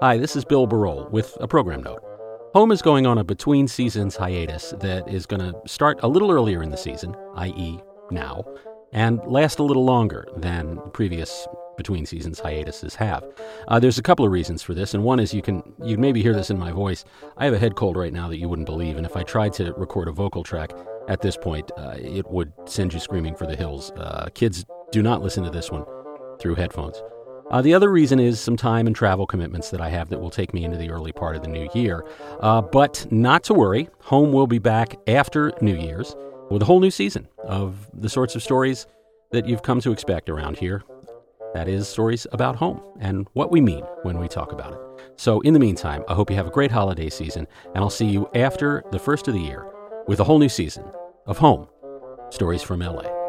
Hi, this is Bill Barol with a program note. Home is going on a between seasons hiatus that is going to start a little earlier in the season, i.e., now, and last a little longer than previous between seasons hiatuses have. Uh, there's a couple of reasons for this, and one is you can you maybe hear this in my voice. I have a head cold right now that you wouldn't believe, and if I tried to record a vocal track at this point, uh, it would send you screaming for the hills. Uh, kids, do not listen to this one through headphones. Uh, the other reason is some time and travel commitments that I have that will take me into the early part of the new year. Uh, but not to worry, home will be back after New Year's with a whole new season of the sorts of stories that you've come to expect around here. That is, stories about home and what we mean when we talk about it. So, in the meantime, I hope you have a great holiday season, and I'll see you after the first of the year with a whole new season of Home Stories from LA.